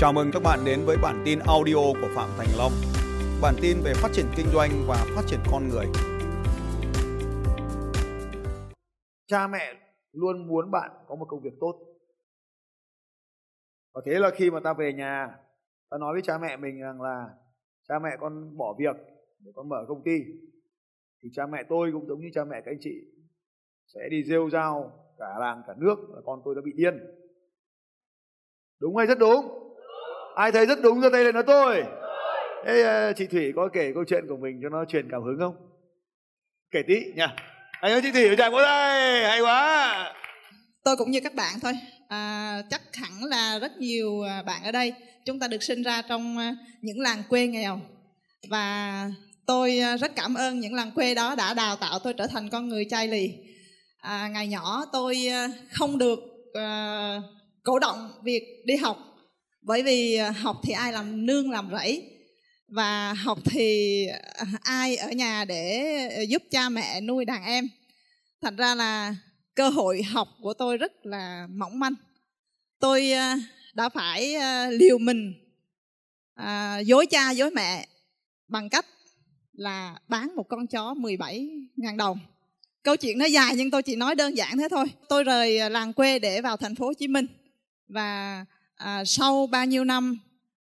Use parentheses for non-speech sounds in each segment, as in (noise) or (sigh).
Chào mừng các bạn đến với bản tin audio của Phạm Thành Long. Bản tin về phát triển kinh doanh và phát triển con người. Cha mẹ luôn muốn bạn có một công việc tốt. Và thế là khi mà ta về nhà, ta nói với cha mẹ mình rằng là cha mẹ con bỏ việc để con mở công ty. Thì cha mẹ tôi cũng giống như cha mẹ các anh chị sẽ đi rêu rao cả làng cả nước là con tôi đã bị điên. Đúng hay rất đúng? Ai thấy rất đúng giơ tay lên nói tôi. Ê, chị thủy có kể câu chuyện của mình cho nó truyền cảm hứng không? Kể tí nha. Anh ơi chị thủy chào có đây hay quá. Tôi cũng như các bạn thôi. À, chắc hẳn là rất nhiều à, bạn ở đây. Chúng ta được sinh ra trong à, những làng quê nghèo. Và tôi à, rất cảm ơn những làng quê đó đã đào tạo tôi trở thành con người chai lì. À, ngày nhỏ tôi không được à, cổ động việc đi học bởi vì à, học thì ai làm nương làm rẫy và học thì à, ai ở nhà để giúp cha mẹ nuôi đàn em. Thành ra là cơ hội học của tôi rất là mỏng manh. Tôi à, đã phải liều mình à, dối cha dối mẹ bằng cách là bán một con chó 17 ngàn đồng. Câu chuyện nó dài nhưng tôi chỉ nói đơn giản thế thôi. Tôi rời làng quê để vào thành phố Hồ Chí Minh và à, sau bao nhiêu năm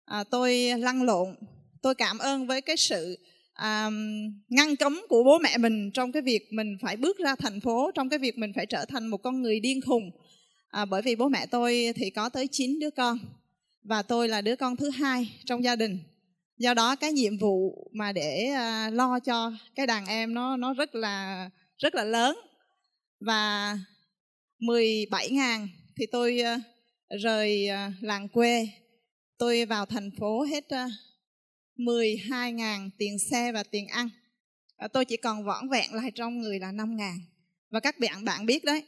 à, tôi lăn lộn tôi cảm ơn với cái sự à, ngăn cấm của bố mẹ mình trong cái việc mình phải bước ra thành phố trong cái việc mình phải trở thành một con người điên khùng. À, bởi vì bố mẹ tôi thì có tới 9 đứa con và tôi là đứa con thứ hai trong gia đình. Do đó cái nhiệm vụ mà để à, lo cho cái đàn em nó nó rất là rất là lớn. Và 17 ngàn thì tôi à, rời à, làng quê tôi vào thành phố hết à, 12.000 tiền xe và tiền ăn. À, tôi chỉ còn vỏn vẹn lại trong người là 5.000 và các bạn bạn biết đấy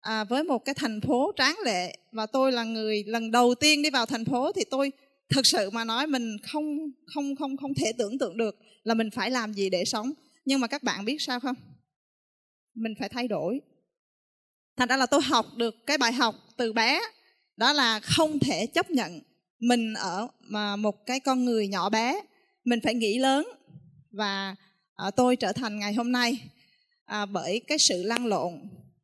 à, với một cái thành phố tráng lệ và tôi là người lần đầu tiên đi vào thành phố thì tôi thực sự mà nói mình không không không không thể tưởng tượng được là mình phải làm gì để sống. Nhưng mà các bạn biết sao không? Mình phải thay đổi. Thành ra là tôi học được cái bài học từ bé đó là không thể chấp nhận mình ở mà một cái con người nhỏ bé. Mình phải nghĩ lớn và à, tôi trở thành ngày hôm nay à, bởi cái sự lăn lộn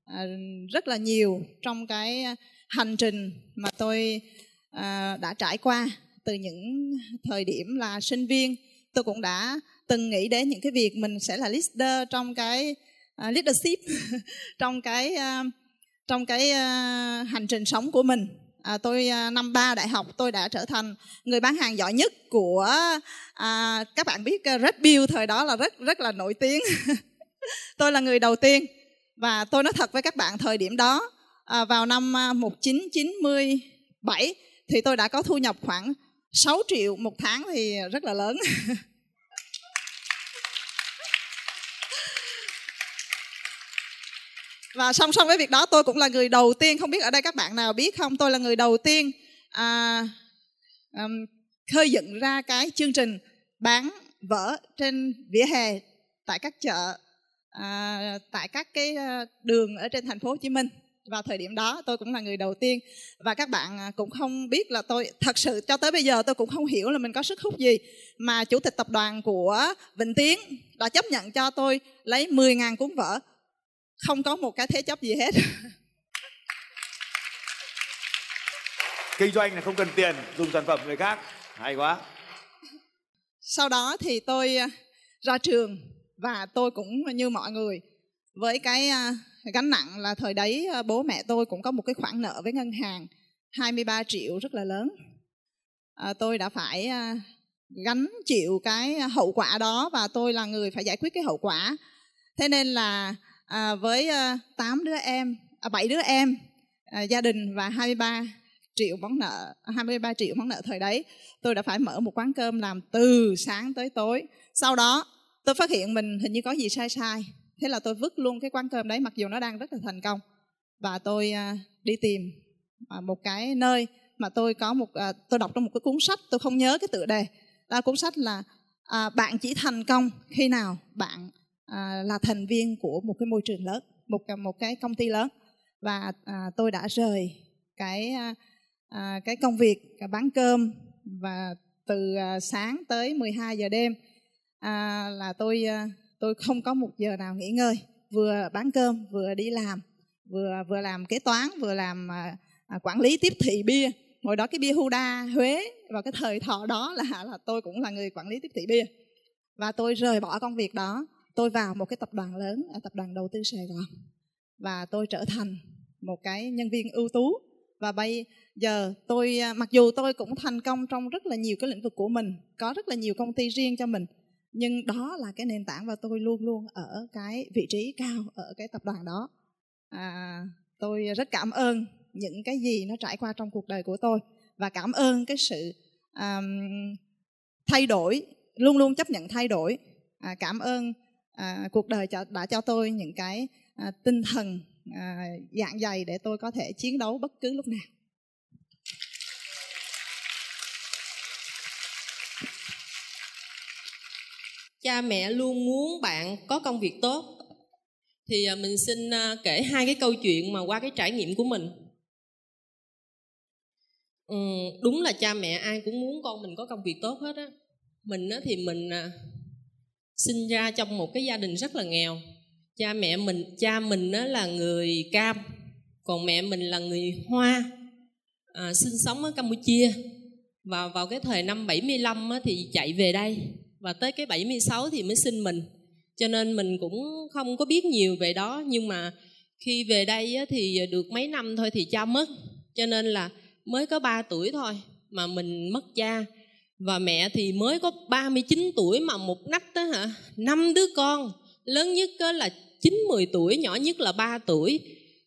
à, rất là nhiều trong cái hành trình mà tôi à, đã trải qua. Từ những thời điểm là sinh viên tôi cũng đã từng nghĩ đến những cái việc mình sẽ là leader trong cái uh, leadership (laughs) trong cái uh, trong cái uh, hành trình sống của mình. À, tôi uh, năm ba đại học tôi đã trở thành người bán hàng giỏi nhất của à, các bạn biết uh, Red Bull thời đó là rất rất là nổi tiếng. (laughs) Tôi là người đầu tiên và tôi nói thật với các bạn thời điểm đó à, vào năm à, 1997 thì tôi đã có thu nhập khoảng 6 triệu một tháng thì rất là lớn. (laughs) và song song với việc đó tôi cũng là người đầu tiên không biết ở đây các bạn nào biết không tôi là người đầu tiên à, um, khơi dựng ra cái chương trình bán vở trên vỉa hè tại các chợ à, tại các cái ờ, đường ở trên thành phố Hồ Chí Minh. Vào thời điểm đó tôi cũng là người đầu tiên. Và các bạn à, cũng không biết là tôi thật sự cho tới bây giờ tôi cũng không hiểu là mình có sức hút gì mà chủ tịch tập đoàn của Vĩnh Tiến đã chấp nhận cho tôi lấy 10.000 cuốn vở không có một cái thế chấp gì hết. (laughs) Kinh doanh là không cần tiền dùng sản phẩm người khác. Hay quá. Sau đó thì tôi à, ra trường và tôi cũng như mọi người với cái à, gánh nặng là thời đấy à, bố mẹ tôi cũng có một cái khoản nợ với ngân hàng 23 triệu rất là lớn. À, tôi đã phải gánh chịu cái hậu quả đó và tôi là người phải giải quyết cái hậu quả. Thế nên là à, với ờ, uh, 8 đứa em, à, 7 đứa em, à, gia đình và 23 triệu món nợ, 23 triệu món nợ thời đấy. Tôi đã phải mở một quán cơm làm từ sáng tới tối. Sau đó tôi phát hiện mình hình như có gì sai sai. Thế là tôi vứt luôn cái quán cơm đấy mặc dù nó đang rất là thành công. Và tôi à, đi tìm à, một cái nơi mà tôi có một à, tôi đọc trong một cái cuốn sách tôi không nhớ cái tựa đề. Đó cuốn sách là à, bạn chỉ thành công khi nào bạn à, là thành viên của một cái môi trường lớn một một cái công ty lớn. Và à, tôi đã rời cái à, à cái công việc bán cơm và từ à, sáng tới 12 giờ đêm à, là tôi à, tôi không có một giờ nào nghỉ ngơi. Vừa bán cơm vừa đi làm vừa vừa làm kế toán vừa làm à, à, quản lý tiếp thị bia. Hồi đó cái bia Huda Huế vào cái thời thọ đó là là tôi cũng là người quản lý tiếp thị bia. Và tôi rời bỏ công việc đó tôi vào một cái tập đoàn lớn ở tập đoàn đầu tư Sài Gòn và tôi trở thành một cái nhân viên ưu tú. Và bây giờ tôi à, mặc dù tôi cũng thành công trong rất là nhiều cái lĩnh vực của mình có rất là nhiều công ty riêng cho mình nhưng đó là cái nền tảng và tôi luôn luôn ở cái vị trí cao ở cái tập đoàn đó. À, tôi rất cảm ơn những cái gì nó trải qua trong cuộc đời của tôi và cảm ơn cái sự um, thay đổi luôn luôn chấp nhận thay đổi. À, cảm ơn à, cuộc đời cho, đã cho tôi những cái à, tinh thần à, dạng dày để tôi có thể chiến đấu bất cứ lúc nào. Cha mẹ luôn muốn bạn có công việc tốt. Thì à, mình xin à, kể hai cái câu chuyện mà qua cái trải nghiệm của mình. Ừ, đúng là cha mẹ ai cũng muốn con mình có công việc tốt hết á. Mình á thì mình à, sinh ra trong một cái gia đình rất là nghèo. Cha mẹ mình cha mình đó là người cam còn mẹ mình là người hoa à, sinh sống ở campuchia. Và vào cái thời năm 75 á, thì chạy về đây và tới cái 76 thì mới sinh mình. Cho nên mình cũng không có biết nhiều về đó nhưng mà khi về đây á, thì được mấy năm thôi thì cha mất. Cho nên là mới có 3 tuổi thôi mà mình mất cha và mẹ thì mới có 39 tuổi mà một nách đó hả? Năm đứa con lớn nhất là 9 10 tuổi nhỏ nhất là 3 tuổi.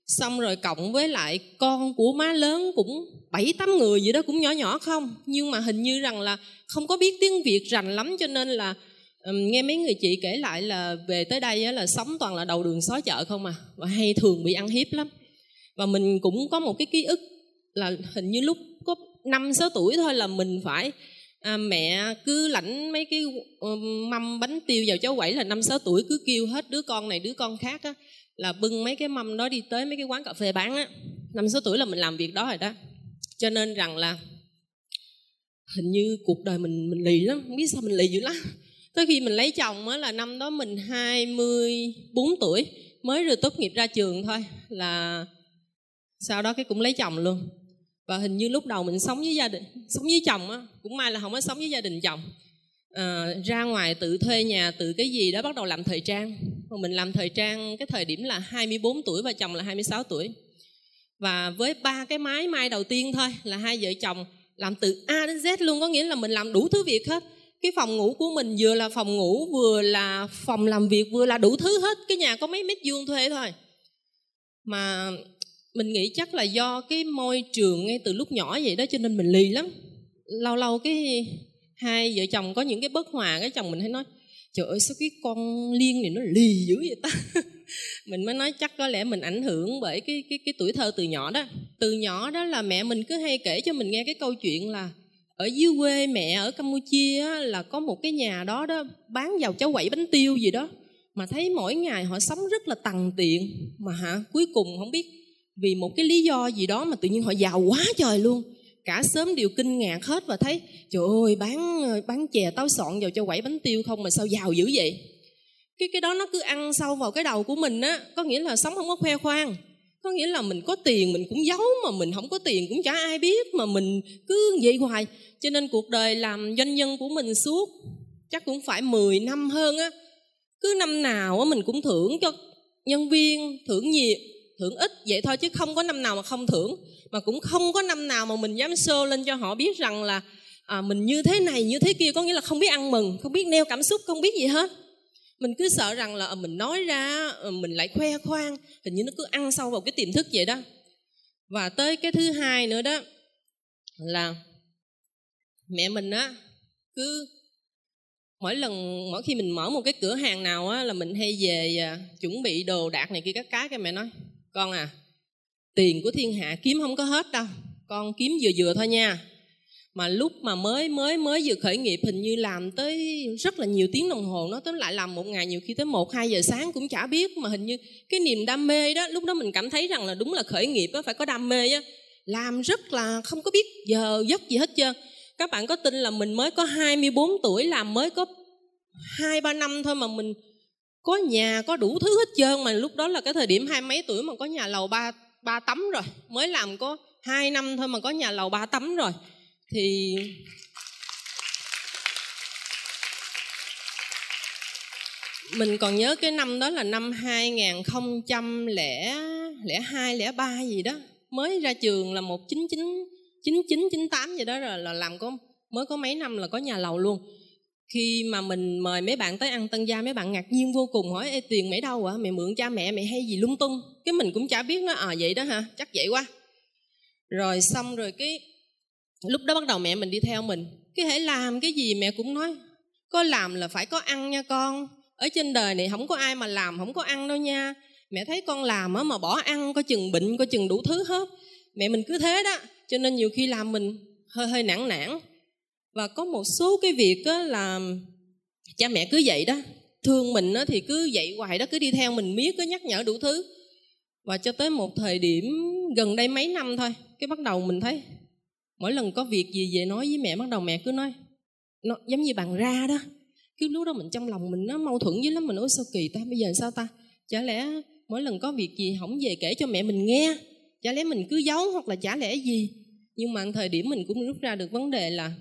Xong rồi cộng với lại con của má lớn cũng bảy tám người gì đó cũng nhỏ nhỏ không? Nhưng mà hình như rằng là không có biết tiếng việt rành lắm cho nên là um, nghe mấy người chị kể lại là về tới đây á, là sống toàn là đầu đường xó chợ không à. Và hay thường bị ăn hiếp lắm. Và mình cũng có một cái ký ức là hình như lúc có năm sáu tuổi thôi là mình phải à, mẹ cứ lãnh mấy cái ờ, mâm bánh tiêu vào cháu quẩy là năm sáu tuổi cứ kêu hết đứa con này đứa con khác á là bưng mấy cái mâm đó đi tới mấy cái quán cà phê bán á. Năm sáu tuổi là mình làm việc đó rồi đó. Cho nên rằng là hình như cuộc đời mình mình lì lắm không biết sao mình lì dữ lắm. Tới khi mình lấy chồng á là năm đó mình 24 tuổi mới rồi tốt nghiệp ra trường thôi là sau đó cái cũng lấy chồng luôn và hình như lúc đầu mình sống với gia đình sống với chồng á cũng may là không có sống với gia đình chồng. À, ra ngoài tự thuê nhà tự cái gì đó bắt đầu làm thời trang. Còn mình làm thời trang cái thời điểm là 24 tuổi và chồng là 26 tuổi. Và với ba cái máy may đầu tiên thôi là hai vợ chồng làm từ A đến Z luôn có nghĩa là mình làm đủ thứ việc hết. Cái phòng ngủ của mình vừa là phòng ngủ vừa là phòng làm việc vừa là đủ thứ hết. Cái nhà có mấy mét vuông thuê thôi. Mà mình nghĩ chắc là do cái môi trường ngay từ lúc nhỏ vậy đó cho nên mình lì lắm. Lâu lâu cái hai vợ chồng có những cái bất hòa cái chồng mình hay nói trời ơi sao cái con liên này nó lì dữ vậy ta? (laughs) Mình mới nói chắc có lẽ mình ảnh hưởng bởi cái cái cái tuổi thơ từ nhỏ đó. Từ nhỏ đó là mẹ mình cứ hay kể cho mình nghe cái câu chuyện là ở dưới quê mẹ ở campuchia á, là có một cái nhà đó đó bán vào cháu quẩy bánh tiêu gì đó mà thấy mỗi ngày họ sống rất là tằn tiện. Mà hả cuối cùng không biết vì một cái lý do gì đó mà tự nhiên họ giàu quá trời luôn. Cả sớm đều kinh ngạc hết và thấy, trời ơi, bán ờ, bán chè táo sọn vào cho quẩy bánh tiêu không mà sao giàu dữ vậy? Cái cái đó nó cứ ăn sâu vào cái đầu của mình á, có nghĩa là sống không có khoe khoang. Có nghĩa là mình có tiền mình cũng giấu mà mình không có tiền cũng chả ai biết mà mình cứ vậy hoài. Cho nên cuộc đời làm doanh nhân của mình suốt chắc cũng phải 10 năm hơn á. Cứ năm nào á mình cũng thưởng cho nhân viên, thưởng nhiệt thưởng ít vậy thôi chứ không có năm nào mà không thưởng. Mà cũng không có năm nào mà mình dám sơ lên cho họ biết rằng là à, mình như thế này như thế kia có nghĩa là không biết ăn mừng không biết neo cảm xúc không biết gì hết. Mình cứ sợ rằng là à, mình nói ra à, mình lại khoe khoang hình như nó cứ ăn sâu vào cái tiềm thức vậy đó. Và tới cái thứ hai nữa đó là mẹ mình á cứ mỗi lần mỗi khi mình mở một cái cửa hàng nào á là mình hay về à, chuẩn bị đồ đạc này kia các cái cái mẹ nói con à tiền của thiên hạ kiếm không có hết đâu, con kiếm vừa vừa thôi nha. Mà lúc mà mới mới mới vừa khởi nghiệp, hình như làm tới rất là nhiều tiếng đồng hồ, nó tới lại làm một ngày, nhiều khi tới một, hai giờ sáng cũng chả biết. Mà hình như cái niềm đam mê đó, lúc đó mình cảm thấy rằng là đúng là khởi nghiệp á, phải có đam mê á. Làm rất là không có biết giờ giấc gì hết trơn. Các bạn có tin là mình mới có 24 tuổi, làm mới có hai, ba năm thôi mà mình có nhà, có đủ thứ hết trơn mà. Lúc đó là cái thời điểm hai mấy tuổi mà có nhà lầu ba ba tấm rồi. Mới làm có hai năm thôi mà có nhà lầu ba tấm rồi. Thì mình còn nhớ cái năm đó là năm 2002 03 gì đó. Mới ra trường là 199 99 98 gì đó rồi là làm có, mới có mấy năm là có nhà lầu luôn khi mà mình mời mấy bạn tới ăn tân gia, mấy bạn ngạc nhiên vô cùng, hỏi, Ê, tiền mẹ đâu ạ? Mày mượn cha mẹ, mày hay gì lung tung? Cái mình cũng chả biết nó à vậy đó hả? Chắc vậy quá. Rồi xong rồi cái lúc đó bắt đầu mẹ mình đi theo mình. Cái hãy làm cái gì mẹ cũng nói, có làm là phải có ăn nha con. Ở trên đời này không có ai mà làm không có ăn đâu nha. Mẹ thấy con làm á mà bỏ ăn, có chừng bệnh, có chừng đủ thứ hết. Mẹ mình cứ thế đó. Cho nên nhiều khi làm mình hơi hơi nản nản và có một số cái việc á là cha mẹ cứ vậy đó. Thương mình á thì cứ vậy hoài đó, cứ đi theo mình miết, cứ nhắc nhở đủ thứ. Và cho tới một thời điểm gần đây mấy năm thôi, cái bắt đầu mình thấy mỗi lần có việc gì về nói với mẹ, bắt đầu mẹ cứ nói, nó giống như bằng ra đó. Cứ lúc đó mình trong lòng mình nó mâu thuẫn với lắm, mình nói, sao kỳ ta, bây giờ sao ta? Chả lẽ mỗi lần có việc gì không về kể cho mẹ mình nghe? Chả lẽ mình cứ giấu hoặc là chả lẽ gì? Nhưng mà thời điểm mình cũng rút ra được vấn đề là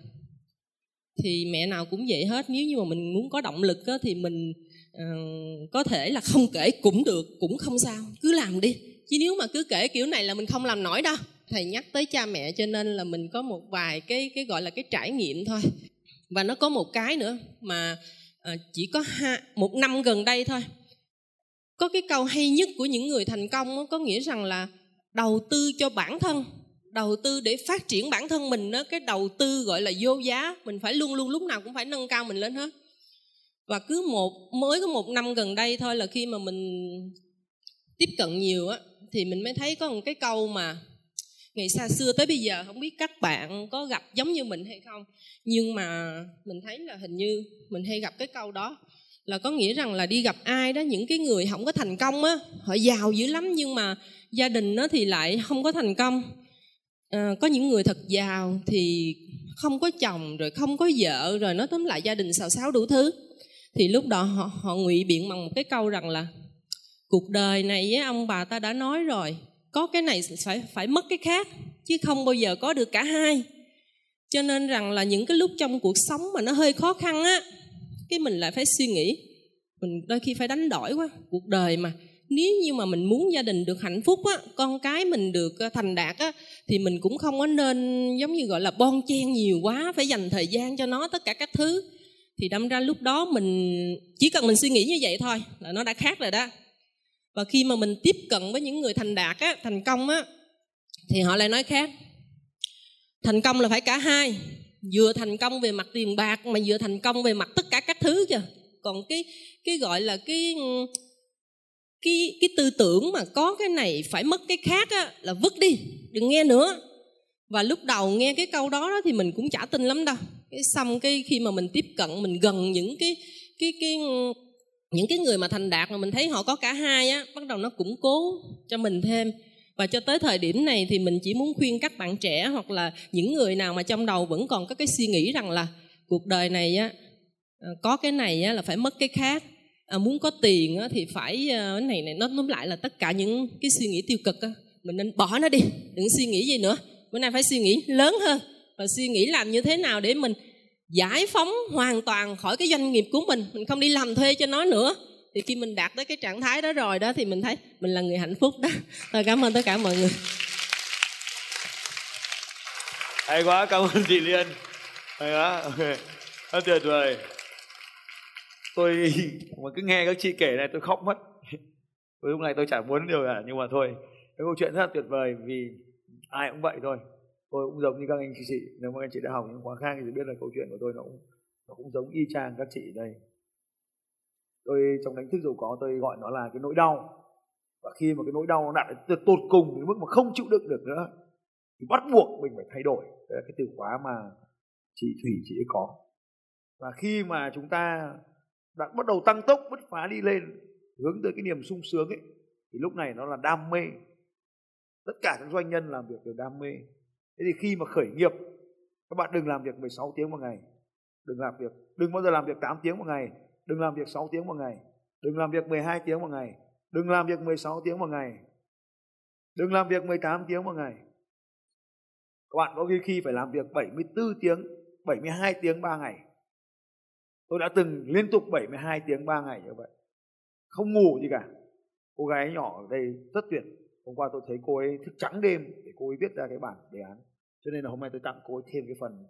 thì mẹ nào cũng vậy hết. Nếu như mà mình muốn có động lực á, thì mình uh, có thể là không kể cũng được cũng không sao cứ làm đi. Chứ nếu mà cứ kể kiểu này là mình không làm nổi đâu. Thầy nhắc tới cha mẹ cho nên là mình có một vài cái cái gọi là cái trải nghiệm thôi. Và nó có một cái nữa mà uh, chỉ có hai, một năm gần đây thôi. Có cái câu hay nhất của những người thành công đó, có nghĩa rằng là đầu tư cho bản thân đầu tư để phát triển bản thân mình đó cái đầu tư gọi là vô giá, mình phải luôn luôn lúc nào cũng phải nâng cao mình lên hết. Và cứ một, mới có một năm gần đây thôi là khi mà mình tiếp cận nhiều á, thì mình mới thấy có một cái câu mà ngày xa xưa tới bây giờ, không biết các bạn có gặp giống như mình hay không, nhưng mà mình thấy là hình như mình hay gặp cái câu đó, là có nghĩa rằng là đi gặp ai đó, những cái người không có thành công á, họ giàu dữ lắm nhưng mà gia đình nó thì lại không có thành công à, có những người thật giàu thì không có chồng rồi không có vợ rồi nó tóm lại gia đình xào xáo đủ thứ. Thì lúc đó họ họ ngụy biện bằng một cái câu rằng là cuộc đời này với ông bà ta đã nói rồi có cái này phải phải mất cái khác chứ không bao giờ có được cả hai. Cho nên rằng là những cái lúc trong cuộc sống mà nó hơi khó khăn á cái mình lại phải suy nghĩ mình đôi khi phải đánh đổi quá cuộc đời mà nếu như mà mình muốn gia đình được hạnh phúc á, con cái mình được ờ, thành đạt á, thì mình cũng không có nên, giống như gọi là, bon chen nhiều quá, phải dành thời gian cho nó tất cả các thứ. Thì đâm ra lúc đó mình chỉ cần mình suy nghĩ như vậy thôi là nó đã khác rồi đó. Và khi mà mình tiếp cận với những người thành đạt á, thành công á, thì họ lại nói khác. Thành công là phải cả hai, vừa thành công về mặt tiền bạc mà vừa thành công về mặt tất cả các thứ kìa. Còn cái cái gọi là cái cái cái tư tưởng mà có cái này phải mất cái khác á là vứt đi đừng nghe nữa. Và lúc đầu nghe cái câu đó, đó thì mình cũng chả tin lắm đâu. Cái xong cái khi mà mình tiếp cận mình gần những cái cái cái những cái người mà thành đạt mà mình thấy họ có cả hai á bắt đầu nó củng cố cho mình thêm. Và cho tới thời điểm này thì mình chỉ muốn khuyên các bạn trẻ hoặc là những người nào mà trong đầu vẫn còn có cái suy nghĩ rằng là cuộc đời này á ờ, có cái này á là phải mất cái khác à, muốn có tiền á, thì phải ờ, cái này này nó tóm lại là tất cả những cái suy nghĩ tiêu cực á, mình nên bỏ nó đi đừng suy nghĩ gì nữa. Bữa nay phải suy nghĩ lớn hơn và suy nghĩ làm như thế nào để mình giải phóng hoàn toàn khỏi cái doanh nghiệp của mình. Mình không đi làm thuê cho nó nữa. Thì khi mình đạt tới cái trạng thái đó rồi đó thì mình thấy mình là người hạnh phúc đó. Tôi cảm ơn tất cả mọi người. Hay quá cảm ơn chị liên. Hay quá ok. Rất tuyệt vời tôi (laughs) mà cứ nghe các chị kể này tôi khóc mất. (laughs) Lúc này tôi chả muốn điều cả, nhưng mà thôi. Cái câu chuyện rất là tuyệt vời vì ai cũng vậy thôi. Tôi cũng giống như các anh chị nếu mà anh chị đã học những khóa khác thì biết là câu chuyện của tôi nó cũng nó cũng giống y chang các chị đây. Tôi, trong đánh thức giàu có, tôi gọi nó là cái nỗi đau. Và khi mà cái nỗi đau nó đạt đến tột cùng đến mức mà không chịu đựng được nữa, thì bắt buộc mình phải thay đổi. Đấy là cái từ khóa mà chị thủy chị ấy có. Và khi mà chúng ta đã bắt đầu tăng tốc, bứt phá đi lên, hướng tới cái niềm sung sướng ấy, thì lúc này nó là đam mê. Tất cả các doanh nhân làm việc đều đam mê. Thế thì khi mà khởi nghiệp, các bạn đừng làm việc 16 tiếng một ngày, đừng làm việc, đừng bao giờ làm việc 8 tiếng một ngày, đừng làm việc 6 tiếng một ngày, đừng làm việc 12 tiếng một ngày, đừng làm việc 16 tiếng một ngày, đừng làm việc 18 tiếng một ngày. Các bạn có khi khi phải làm việc 74 tiếng 72 tiếng 3 ngày tôi đã từng liên tục 72 tiếng 3 ngày như vậy. Không ngủ gì cả. Cô gái nhỏ ở đây rất tuyệt. Hôm qua tôi thấy cô ấy thức trắng đêm để cô ấy viết ra cái bản đề án. Cho nên là hôm nay tôi tặng cô ấy thêm cái phần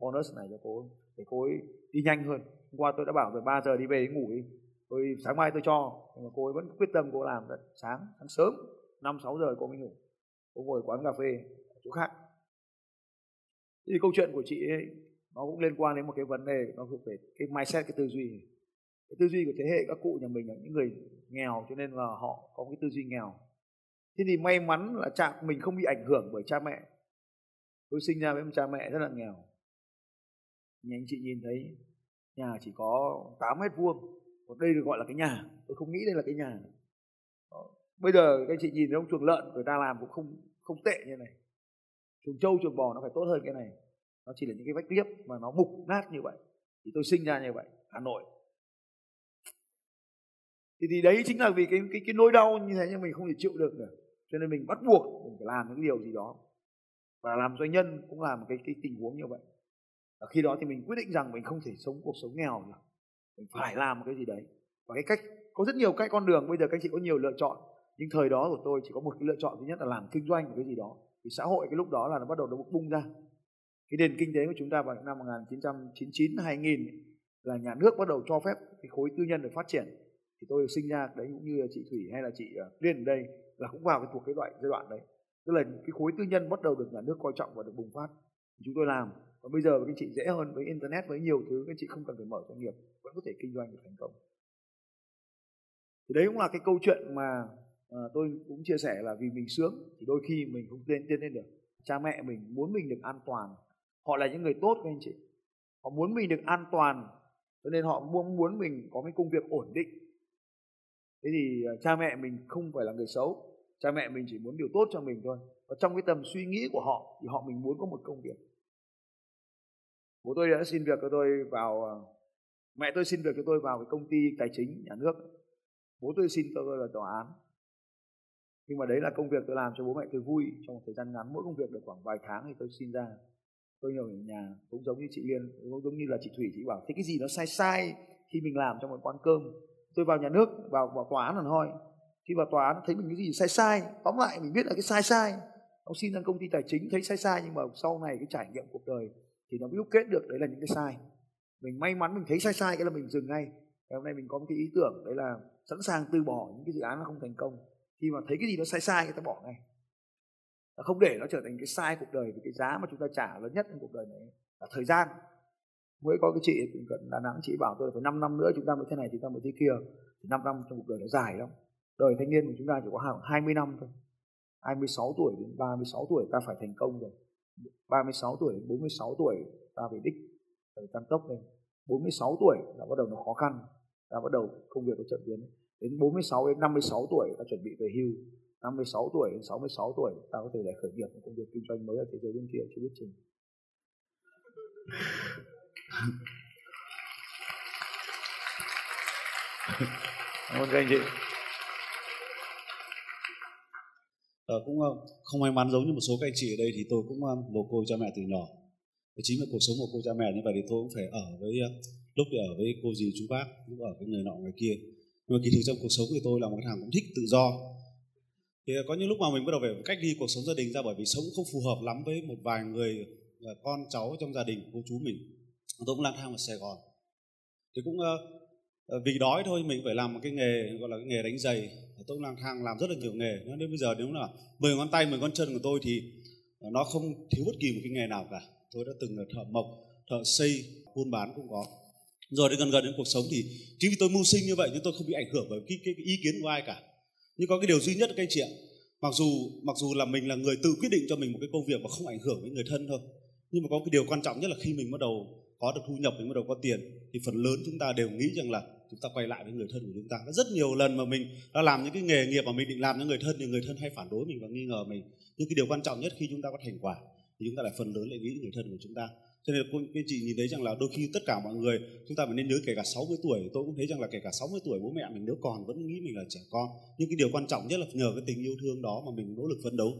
bonus này cho cô ấy, để cô ấy đi nhanh hơn. Hôm qua tôi đã bảo rồi 3 giờ đi về đi ngủ đi. Tôi, sáng mai tôi cho, nhưng mà cô ấy vẫn quyết tâm cô làm tận sáng sáng sớm, năm, sáu giờ cô mới ngủ. Cô ngồi quán cà phê ở chỗ khác. Thì câu chuyện của chị ấy nó cũng liên quan đến một cái vấn đề, nó thuộc về cái mindset, cái tư duy. Cái tư duy của thế hệ các cụ nhà mình là những người nghèo, cho nên là họ có cái tư duy nghèo. Thế thì may mắn là cha mình không bị ảnh hưởng bởi cha mẹ. Tôi sinh ra với một cha mẹ rất là nghèo. Nhà anh chị nhìn thấy, nhà chỉ có 8 mét vuông. Còn đây được gọi là cái nhà. Tôi không nghĩ đây là cái nhà. Đó. bây giờ các anh chị nhìn thấy ông chuồng lợn người ta làm cũng không không tệ như này. Chuồng trâu, chuồng bò nó phải tốt hơn cái này nó chỉ là những cái vách liếp mà nó mục nát như vậy. Thì tôi sinh ra như vậy hà nội. Thì, thì đấy chính là vì cái cái cái nỗi đau như thế nhưng mình không thể chịu được nữa. Cho nên mình bắt buộc mình phải làm những điều gì đó. Và làm doanh nhân cũng là một cái cái tình huống như vậy. Và khi đó thì mình quyết định rằng mình không thể sống cuộc sống nghèo nữa. Mình phải làm một cái gì đấy. Và cái cách có rất nhiều cách con đường. Bây giờ các anh chị có nhiều lựa chọn. Nhưng thời đó của tôi chỉ có một cái lựa chọn duy nhất là làm kinh doanh một cái gì đó. Thì xã hội cái lúc đó là nó bắt đầu nó bung ra cái nền kinh tế của chúng ta vào năm 1999 2000 là nhà nước bắt đầu cho phép cái khối tư nhân được phát triển. Thì tôi sinh ra đấy cũng như là chị Thủy hay là chị ờ, Liên ở đây là cũng vào cái thuộc cái loại giai đoạn đấy. Tức là cái khối tư nhân bắt đầu được nhà nước coi trọng và được bùng phát. Thì chúng tôi làm. Và bây giờ với các chị dễ hơn với internet với nhiều thứ các chị không cần phải mở doanh nghiệp vẫn có thể kinh doanh được thành công. Thì đấy cũng là cái câu chuyện mà à, tôi cũng chia sẻ là vì mình sướng thì đôi khi mình không lên tiến lên được. Cha mẹ mình muốn mình được an toàn họ là những người tốt các anh chị. Họ muốn mình được an toàn, cho nên họ muốn muốn mình có cái công việc ổn định. Thế thì à, cha mẹ mình không phải là người xấu. Cha mẹ mình chỉ muốn điều tốt cho mình thôi. Và trong cái tầm suy nghĩ của họ thì họ mình muốn có một công việc. Bố tôi đã xin việc cho tôi vào à, mẹ tôi xin việc cho tôi vào cái công ty tài chính nhà nước. Bố tôi xin cho tôi là tòa án. Nhưng mà đấy là công việc tôi làm cho bố mẹ tôi vui. Trong một thời gian ngắn, mỗi công việc được khoảng vài tháng thì tôi xin ra tôi ở nhà cũng giống như chị liên, cũng giống như là chị thủy, chị bảo, thế cái gì nó sai sai khi mình làm trong một quán cơm? Tôi vào nhà nước, vào vào tòa án hẳn hoi. Khi vào tòa án, thấy mình cái gì sai sai, tóm lại mình biết là cái sai sai. Ông xin sang công ty tài chính, thấy sai sai, nhưng mà sau này cái trải nghiệm cuộc đời thì nó mới đúc kết được đấy là những cái sai. Mình may mắn mình thấy sai sai cái là mình dừng ngay. Ngày hôm nay mình có một cái ý tưởng đấy là sẵn sàng từ bỏ những cái dự án nó không thành công. Khi mà thấy cái gì nó sai sai, người ta bỏ ngay và không để nó trở thành cái sai cuộc đời, vì cái giá mà chúng ta trả lớn nhất trong cuộc đời này là thời gian. Mới có cái chị gần Đà Nẵng, chị bảo tôi là phải 5 năm nữa chúng ta mới thế này, chúng ta mới thế kia. Thì 5 năm trong cuộc đời nó dài lắm. Đời thanh niên của chúng ta chỉ có khoảng 20 năm thôi. 26 tuổi đến 36 tuổi ta phải thành công rồi. 36 tuổi đến 46 tuổi ta phải đích, phải tăng tốc lên. 46 tuổi là bắt đầu nó khó khăn. Ta bắt đầu công việc nó chậm biến. Đến 46 đến 56 tuổi ta chuẩn bị về hưu. 56 tuổi đến 66 tuổi ta có thể lại khởi nghiệp một công việc kinh doanh mới ở thế giới bên kia chưa biết chừng. (laughs) Cảm ơn các anh chị. À, cũng ờ, không may mắn giống như một số các anh chị ở đây thì tôi cũng bồ cô cha mẹ từ nhỏ. Và chính là cuộc sống của cô cha mẹ như vậy thì tôi cũng phải ở với lúc thì ở với cô dì chú bác lúc ở với người nọ người kia. Nhưng mà kỳ thực trong cuộc sống thì tôi là một thằng cũng thích tự do thì có những lúc mà mình bắt đầu phải cách ly cuộc sống gia đình ra bởi vì sống không phù hợp lắm với một vài người ờ, con cháu trong gia đình cô chú mình. Tôi cũng lang thang ở Sài Gòn. Thì cũng ờ, ờ, vì đói thôi mình phải làm một cái nghề gọi là cái nghề đánh giày. Tôi cũng lang thang làm rất là nhiều nghề. Nên bây giờ nếu là 10 ngón tay 10 ngón chân của tôi thì nó không thiếu bất kỳ một cái nghề nào cả. Tôi đã từng là thợ mộc thợ xây buôn bán cũng có. Rồi đến gần gần đến cuộc sống thì chính vì tôi mưu sinh như vậy nhưng tôi không bị ảnh hưởng bởi cái, cái, cái ý kiến của ai cả nhưng có cái điều duy nhất các anh chị ạ. Mặc dù mặc dù là mình là người tự quyết định cho mình một cái công việc và không ảnh hưởng đến người thân thôi, nhưng mà có cái điều quan trọng nhất là khi mình bắt đầu có được thu nhập, mình bắt đầu có tiền, thì phần lớn chúng ta đều nghĩ rằng là chúng ta quay lại với người thân của chúng ta. Có rất nhiều lần mà mình đã làm những cái nghề nghiệp mà mình định làm cho người thân thì người thân hay phản đối mình và nghi ngờ mình. Nhưng cái điều quan trọng nhất khi chúng ta có thành quả thì chúng ta lại phần lớn lại nghĩ người thân của chúng ta cho nên là các chị nhìn thấy rằng là đôi khi tất cả mọi người chúng ta phải nên nhớ kể cả 60 tuổi tôi cũng thấy rằng là kể cả 60 tuổi bố mẹ mình nếu còn vẫn nghĩ mình là trẻ con. Nhưng cái điều quan trọng nhất là nhờ cái tình yêu thương đó mà mình nỗ lực phấn đấu.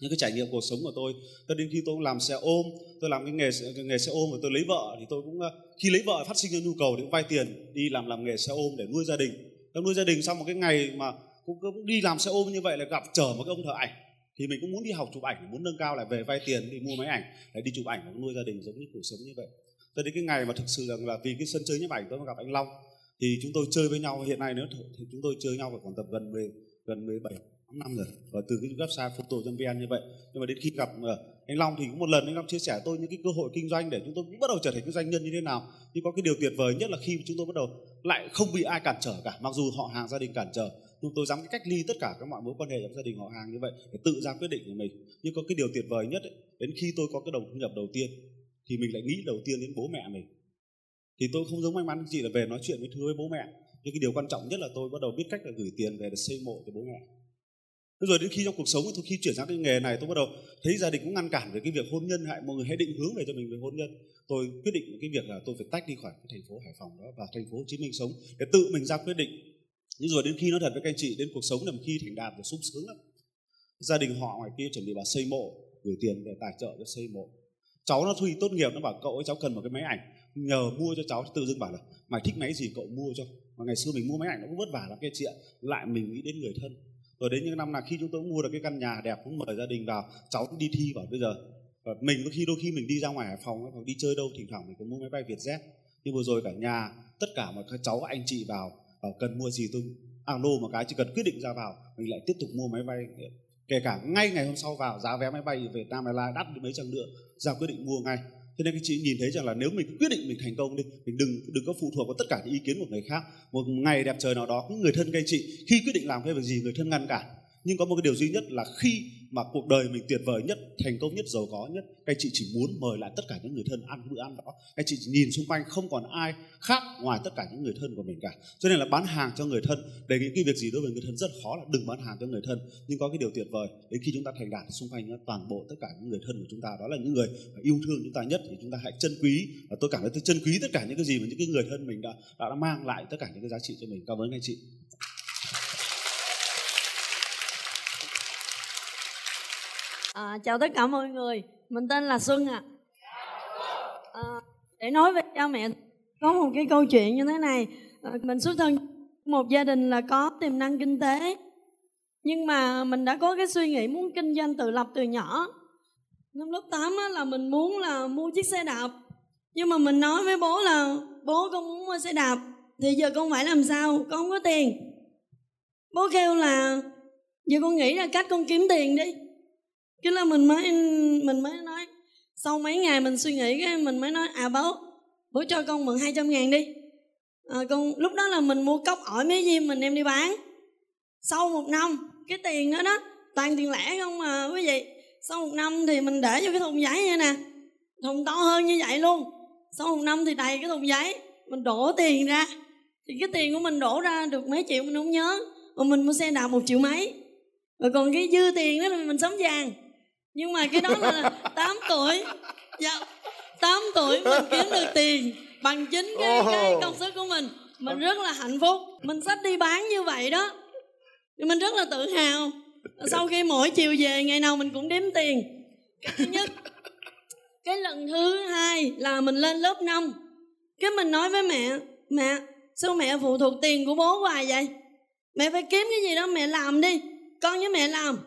Những cái trải nghiệm cuộc sống của tôi cho đến khi tôi cũng làm xe ôm tôi làm cái nghề cái nghề xe ôm và tôi lấy vợ thì tôi cũng ờ, khi lấy vợ phát sinh ra nhu cầu thì cũng vay tiền đi làm làm nghề xe ôm để nuôi gia đình. Tôi nuôi gia đình xong một cái ngày mà cũng, cũng đi làm xe ôm như vậy là gặp trở một cái ông thợ ảnh thì mình cũng muốn đi học chụp ảnh muốn nâng cao lại về vay tiền, đi mua máy ảnh. Để đi chụp ảnh và nuôi gia đình giống như cuộc sống như vậy. Cho đến cái ngày mà thực sự rằng là vì cái sân chơi nhiếp ảnh, tôi gặp anh Long. Thì chúng tôi chơi với nhau, hiện nay nếu thì chúng tôi chơi nhau phải khoảng tập gần 10 gần 17 năm rồi. Và từ cái website photo.vn như vậy. Nhưng mà đến khi gặp ờ, anh Long thì cũng một lần anh Long chia sẻ tôi những cái cơ hội kinh doanh để chúng tôi cũng bắt đầu trở thành cái doanh nhân như thế nào. Nhưng có cái điều tuyệt vời nhất là khi chúng tôi bắt đầu lại không bị ai cản trở cả, mặc dù họ hàng gia đình cản trở chúng tôi dám cách ly tất cả các mọi mối quan hệ trong gia đình họ hàng như vậy để tự ra quyết định của mình nhưng có cái điều tuyệt vời nhất ấy, đến khi tôi có cái đồng thu nhập đầu tiên thì mình lại nghĩ đầu tiên đến bố mẹ mình thì tôi không giống may mắn chỉ là về nói chuyện với thưa với bố mẹ nhưng cái điều quan trọng nhất là tôi bắt đầu biết cách là gửi tiền về để xây mộ cho bố mẹ Thế rồi đến khi trong cuộc sống tôi khi chuyển sang cái nghề này tôi bắt đầu thấy gia đình cũng ngăn cản về cái việc hôn nhân hại mọi người hãy định hướng về cho mình về hôn nhân. Tôi quyết định cái việc là tôi phải tách đi khỏi cái thành phố Hải Phòng đó và thành phố Hồ Chí Minh sống để tự mình ra quyết định. Nhưng rồi đến khi nó thật với các anh chị đến cuộc sống làm khi thành đạt và sung sướng lắm. Gia đình họ ngoài kia chuẩn bị bảo xây mộ, gửi tiền để tài trợ cho xây mộ. Cháu nó thi tốt nghiệp nó bảo cậu ấy cháu cần một cái máy ảnh. Nhờ mua cho cháu tự dưng bảo là mày thích máy gì cậu mua cho. Mà ngày xưa mình mua máy ảnh nó cũng vất vả lắm cái chị lại mình nghĩ đến người thân. Rồi đến những năm là khi chúng tôi mua được cái căn nhà đẹp cũng mời gia đình vào cháu cũng đi thi vào bây giờ. Và mình có khi đôi khi mình đi ra ngoài hải phòng hoặc đi chơi đâu thỉnh thoảng mình cũng mua máy bay vietjet. Nhưng vừa rồi cả nhà tất cả mọi các cháu anh chị vào và cần mua gì tôi alo một cái chỉ cần quyết định ra vào. Mình lại tiếp tục mua máy bay. Kể cả ngay ngày hôm sau vào, giá vé máy bay về Nam Airlines đắt đến mấy chăng nữa ra quyết định mua ngay. Cho nên các chị nhìn thấy rằng là nếu mình quyết định mình thành công đi, mình đừng đừng có phụ thuộc vào tất cả những ý kiến của người khác. Một ngày đẹp trời nào đó những người thân các anh chị. Khi quyết định làm cái việc gì, người thân ngăn cản nhưng có một cái điều duy nhất là khi mà cuộc đời mình tuyệt vời nhất, thành công nhất, giàu có nhất, các chị chỉ muốn mời lại tất cả những người thân ăn bữa ăn đó. Các chị chỉ nhìn xung quanh, không còn ai khác ngoài tất cả những người thân của mình cả. Cho nên là bán hàng cho người thân để những cái việc gì đối với người thân rất khó là đừng bán hàng cho người thân. Nhưng có cái điều tuyệt vời, đến khi chúng ta thành đạt xung quanh toàn bộ tất cả những người thân của chúng ta, đó là những người yêu thương chúng ta nhất, thì chúng ta hãy trân quý. Và tôi cảm thấy tôi trân quý tất cả những cái gì mà những cái người thân mình đã đã mang lại tất cả những cái giá trị cho mình. Cảm ơn anh chị. À, chào tất cả mọi người, mình tên là Xuân ạ. À. À, để nói về cha mẹ, có một cái câu chuyện như thế này. À, mình xuất thân một gia đình là có tiềm năng kinh tế, nhưng mà mình đã có cái suy nghĩ muốn kinh doanh tự lập từ nhỏ. Năm lớp 8 á, là mình muốn là mua chiếc xe đạp, nhưng mà mình nói với bố là bố con muốn mua xe đạp, thì giờ con phải làm sao? Con không có tiền. Bố kêu là giờ con nghĩ ra cách con kiếm tiền đi cái là mình mới mình mới nói sau mấy ngày mình suy nghĩ cái mình mới nói à bố bố cho con mượn 200 ngàn đi. À, con lúc đó là mình mua cốc ỏi mấy diêm mình đem đi bán. Sau một năm cái tiền đó đó toàn tiền lẻ không mà quý vị. Sau một năm thì mình để vô cái thùng giấy như nè thùng to hơn như vậy luôn. Sau một năm thì đầy cái thùng giấy mình đổ tiền ra. Thì cái tiền của mình đổ ra được mấy triệu mình không nhớ mà mình mua xe đạp một triệu mấy. Rồi còn cái dư tiền đó là mình sống vàng nhưng mà cái đó là 8 tuổi. Dạ 8 tuổi mình kiếm được tiền bằng chính cái, cái công sức của mình. Mình rất là hạnh phúc. Mình sắp đi bán như vậy đó. Mình rất là tự hào. Sau khi mỗi chiều về ngày nào mình cũng đếm tiền. Cái thứ nhất cái lần thứ hai là mình lên lớp 5 cái mình nói với mẹ mẹ sao mẹ phụ thuộc tiền của bố hoài vậy? Mẹ phải kiếm cái gì đó mẹ làm đi. Con với mẹ làm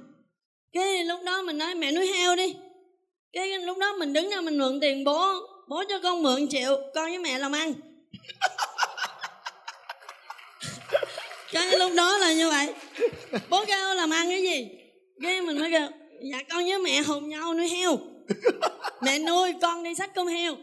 cái lúc đó mình nói mẹ nuôi heo đi. Cái lúc đó mình đứng ra mình mượn tiền bố bố cho con mượn triệu con với mẹ làm ăn. (laughs) Cái lúc đó là như vậy. Bố kêu làm ăn cái gì? Cái mình mới kêu dạ con với mẹ hùng nhau nuôi heo. (laughs) Mẹ nuôi con đi sách công heo.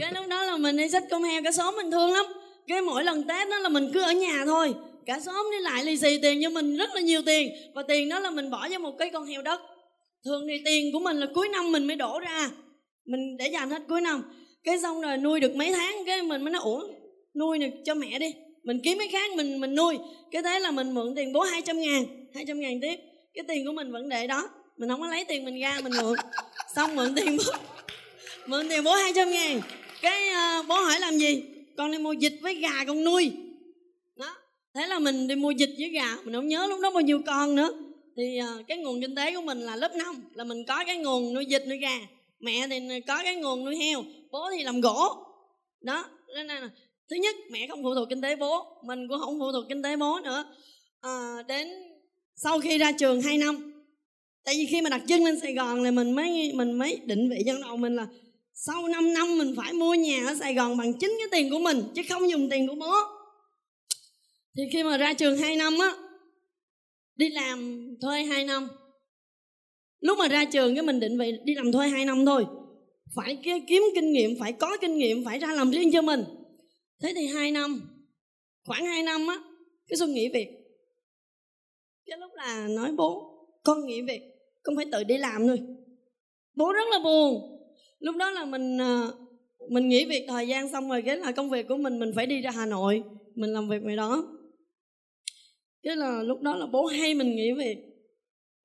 Cái lúc đó là mình đi sách công heo cả xóm mình thương lắm. Cái mỗi lần tết đó là mình cứ ở nhà thôi cả xóm đi lại lì xì tiền cho mình rất là nhiều tiền. Và tiền đó là mình bỏ vào một cái con heo đất. Thường thì tiền của mình là cuối năm mình mới đổ ra. Mình để dành hết cuối năm. Cái xong rồi nuôi được mấy tháng cái mình mới nói ủa nuôi này cho mẹ đi. Mình kiếm cái khác mình mình nuôi. Cái thế là mình mượn tiền bố 200 ngàn 200 ngàn tiếp. Cái tiền của mình vẫn để đó. Mình không có lấy tiền mình ra mình mượn. Xong mượn tiền bố mượn tiền bố 200 ngàn. Cái uh, bố hỏi làm gì? Con đi mua dịch với gà con nuôi thế là mình đi mua dịch với gà mình không nhớ lúc đó bao nhiêu con nữa. Thì à, cái nguồn kinh tế của mình là lớp 5 là mình có cái nguồn nuôi dịch nuôi gà. Mẹ thì có cái nguồn nuôi heo bố thì làm gỗ. Đó nên là thứ nhất mẹ không phụ thuộc kinh tế bố mình cũng không phụ thuộc kinh tế bố nữa. À, đến sau khi ra trường 2 năm tại vì khi mà đặt chân lên Sài Gòn là mình mới mình mới định vị trong đầu mình là sau 5 năm mình phải mua nhà ở Sài Gòn bằng chính cái tiền của mình chứ không dùng tiền của bố thì khi mà ra trường 2 năm á, đi làm thuê 2 năm. Lúc mà ra trường cái mình định vị đi làm thuê 2 năm thôi. Phải kiếm kinh nghiệm, phải có kinh nghiệm, phải ra làm riêng cho mình. Thế thì hai năm, khoảng hai năm á, cái xuân nghỉ việc. Cái lúc là nói bố, con nghỉ việc, con phải tự đi làm thôi. Bố rất là buồn. Lúc đó là mình ờ, mình nghỉ việc thời gian xong rồi cái là công việc của mình mình phải đi ra hà nội, mình làm việc ngoài đó cái là lúc đó là bố hay mình nghĩ về,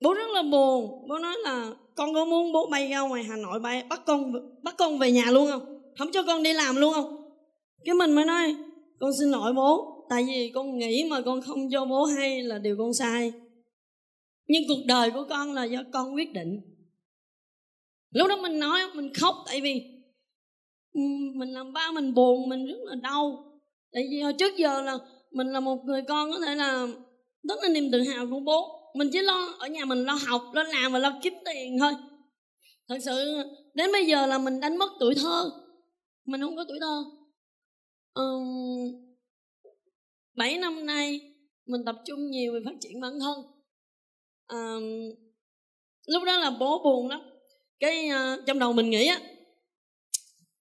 bố rất là buồn. Bố nói là, con có muốn bố bay ra ngoài hà nội bay, bắt con bắt con về nhà luôn không? Không cho con đi làm luôn không? Cái mình mới nói, con xin lỗi bố, tại vì con nghĩ mà con không cho bố hay là điều con sai. Nhưng cuộc đời của con là do con quyết định. Lúc đó mình nói, mình khóc, tại vì mình làm ba mình buồn, mình rất là đau. Tại vì hồi trước giờ là mình là một người con có thể là rất là niềm tự hào của bố. Mình chỉ lo ở nhà mình lo học lo làm và lo kiếm tiền thôi. Thật sự đến bây giờ là mình đánh mất tuổi thơ. Mình không có tuổi thơ. Um, 7 năm nay mình tập trung nhiều về phát triển bản thân. Um, lúc đó là bố buồn lắm. Cái uh, trong đầu mình nghĩ á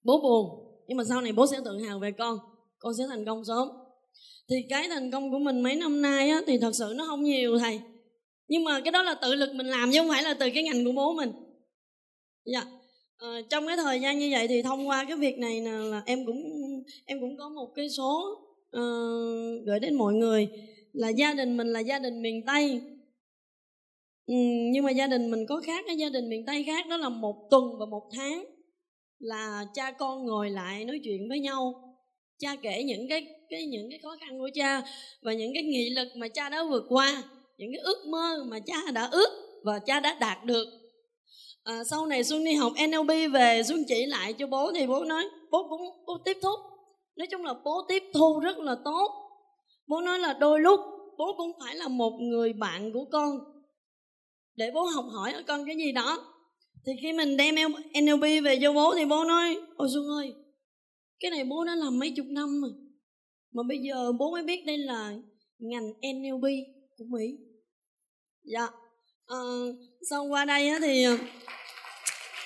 bố buồn nhưng mà sau này bố sẽ tự hào về con. Con sẽ thành công sớm thì cái thành công của mình mấy năm nay á thì thật sự nó không nhiều thầy. Nhưng mà cái đó là tự lực mình làm chứ không phải là từ cái ngành của bố mình. Dạ. À, trong cái thời gian như vậy thì thông qua cái việc này là, là em cũng em cũng có một cái số uh, gửi đến mọi người là gia đình mình là gia đình miền tây. Ừ, nhưng mà gia đình mình có khác cái gia đình miền tây khác đó là một tuần và một tháng là cha con ngồi lại nói chuyện với nhau cha kể những cái cái những cái khó khăn của cha và những cái nghị lực mà cha đã vượt qua những cái ước mơ mà cha đã ước và cha đã đạt được. À, sau này xuân đi học NLP về xuân chỉ lại cho bố thì bố nói bố cũng bố tiếp thu nói chung là bố tiếp thu rất là tốt. Bố nói là đôi lúc bố cũng phải là một người bạn của con. Để bố học hỏi ở con cái gì đó. Thì khi mình đem NLP về cho bố thì bố nói ôi xuân ơi cái này bố đã làm mấy chục năm rồi mà bây giờ bố mới biết đây là ngành NLP của Mỹ. Dạ. À, sau qua đây á, thì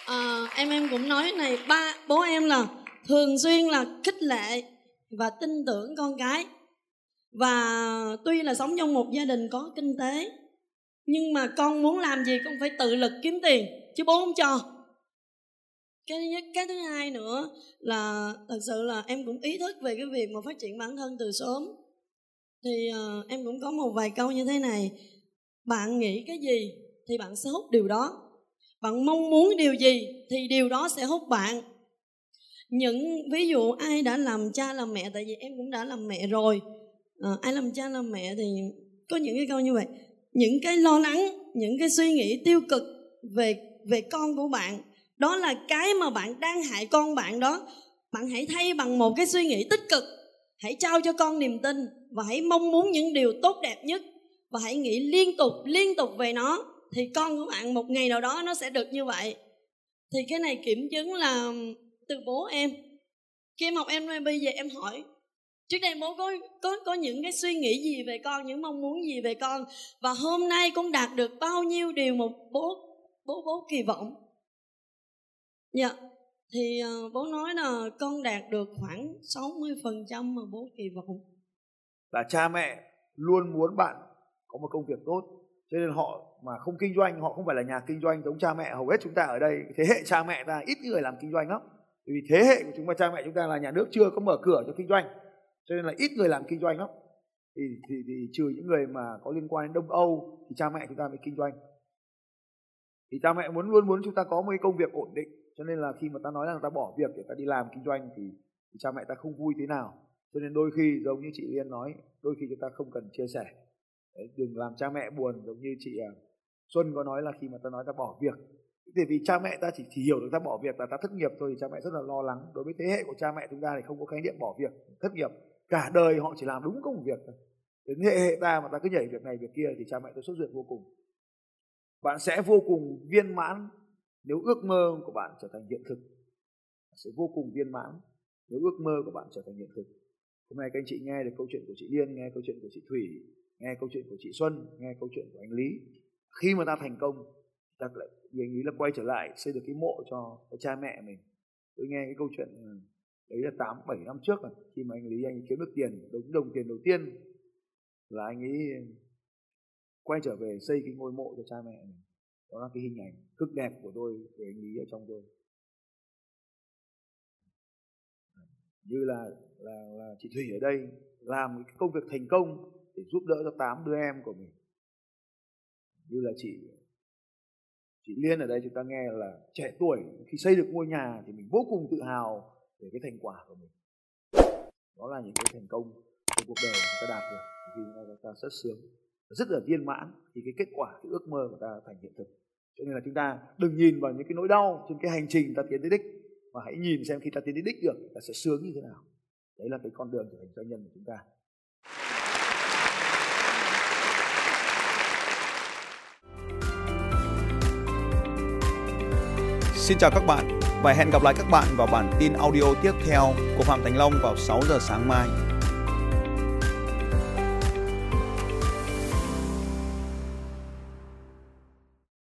à, em em cũng nói này ba bố em là thường xuyên là khích lệ và tin tưởng con cái. Và tuy là sống trong một gia đình có kinh tế nhưng mà con muốn làm gì con phải tự lực kiếm tiền chứ bố không cho cái thứ nhất cái thứ hai nữa là thật sự là em cũng ý thức về cái việc mà phát triển bản thân từ sớm. Thì uh, em cũng có một vài câu như thế này. Bạn nghĩ cái gì thì bạn sẽ hút điều đó. Bạn mong muốn điều gì thì điều đó sẽ hút bạn. Những ví dụ ai đã làm cha làm mẹ tại vì em cũng đã làm mẹ rồi à, ai làm cha làm mẹ thì có những cái câu như vậy. Những cái lo lắng những cái suy nghĩ tiêu cực về về con của bạn đó là cái mà bạn đang hại con bạn đó. Bạn hãy thay bằng một cái suy nghĩ tích cực. Hãy trao cho con niềm tin và hãy mong muốn những điều tốt đẹp nhất. Và hãy nghĩ liên tục liên tục về nó, thì con của bạn một ngày nào đó nó sẽ được như vậy. Thì cái này kiểm chứng là từ bố em. Khi em học em bây giờ em hỏi, trước đây bố có có có những cái suy nghĩ gì về con, những mong muốn gì về con? Và hôm nay con đạt được bao nhiêu điều mà bố bố bố kỳ vọng? Dạ thì uh, bố nói là con đạt được khoảng 60% mà bố kỳ vọng. Là cha mẹ luôn muốn bạn có một công việc tốt cho nên họ mà không kinh doanh họ không phải là nhà kinh doanh giống cha mẹ hầu hết chúng ta ở đây thế hệ cha mẹ ta ít người làm kinh doanh lắm. Vì thế hệ của chúng ta cha mẹ chúng ta là nhà nước chưa có mở cửa cho kinh doanh cho nên là ít người làm kinh doanh lắm. Thì, thì, thì trừ những người mà có liên quan đến đông âu thì cha mẹ chúng ta mới kinh doanh. Thì cha mẹ muốn luôn muốn chúng ta có một cái công việc ổn định cho nên là khi mà ta nói là ta bỏ việc để ta đi làm kinh doanh thì, thì cha mẹ ta không vui thế nào. Cho nên đôi khi giống như chị liên nói đôi khi chúng ta không cần chia sẻ. Đấy, đừng làm cha mẹ buồn giống như chị à, xuân có nói là khi mà ta nói ta bỏ việc. Thì vì cha mẹ ta chỉ, chỉ hiểu được ta bỏ việc là ta thất nghiệp thôi thì cha mẹ rất là lo lắng. Đối với thế hệ của cha mẹ chúng ta thì không có khái niệm bỏ việc thất nghiệp. Cả đời họ chỉ làm đúng công việc thôi. Đến hệ hệ ta mà ta cứ nhảy việc này việc kia thì cha mẹ tôi sốt ruột vô cùng. Bạn sẽ vô cùng viên mãn nếu ước mơ của bạn trở thành hiện thực sẽ vô cùng viên mãn. Nếu ước mơ của bạn trở thành hiện thực hôm nay các anh chị nghe được câu chuyện của chị Liên nghe câu chuyện của chị Thủy nghe câu chuyện của chị Xuân nghe câu chuyện của anh Lý khi mà ta thành công ta lại vì anh Lý là quay trở lại xây được cái mộ cho, cho cha mẹ mình. Tôi nghe cái câu chuyện ừ, đấy là tám bảy năm trước rồi khi mà anh Lý anh kiếm được tiền đúng đồng tiền đầu tiên là anh ấy quay trở về xây cái ngôi mộ cho cha mẹ mình đó là cái hình ảnh cực đẹp của tôi về anh Lý ở trong tôi. Như là là, là chị Thủy ở đây làm cái công việc thành công để giúp đỡ cho tám đứa em của mình. Như là chị chị Liên ở đây chúng ta nghe là trẻ tuổi khi xây được ngôi nhà thì mình vô cùng tự hào về cái thành quả của mình. Đó là những cái thành công trong cuộc đời chúng ta đạt được vì chúng ta rất sướng rất là viên mãn thì cái kết quả cái ước mơ của ta thành hiện thực cho nên là chúng ta đừng nhìn vào những cái nỗi đau trên cái hành trình ta tiến tới đích, mà hãy nhìn xem khi ta tiến đến đích được ta sẽ sướng như thế nào đấy là cái con đường trở thành doanh nhân của chúng ta Xin chào các bạn và hẹn gặp lại các bạn vào bản tin audio tiếp theo của Phạm Thành Long vào 6 giờ sáng mai.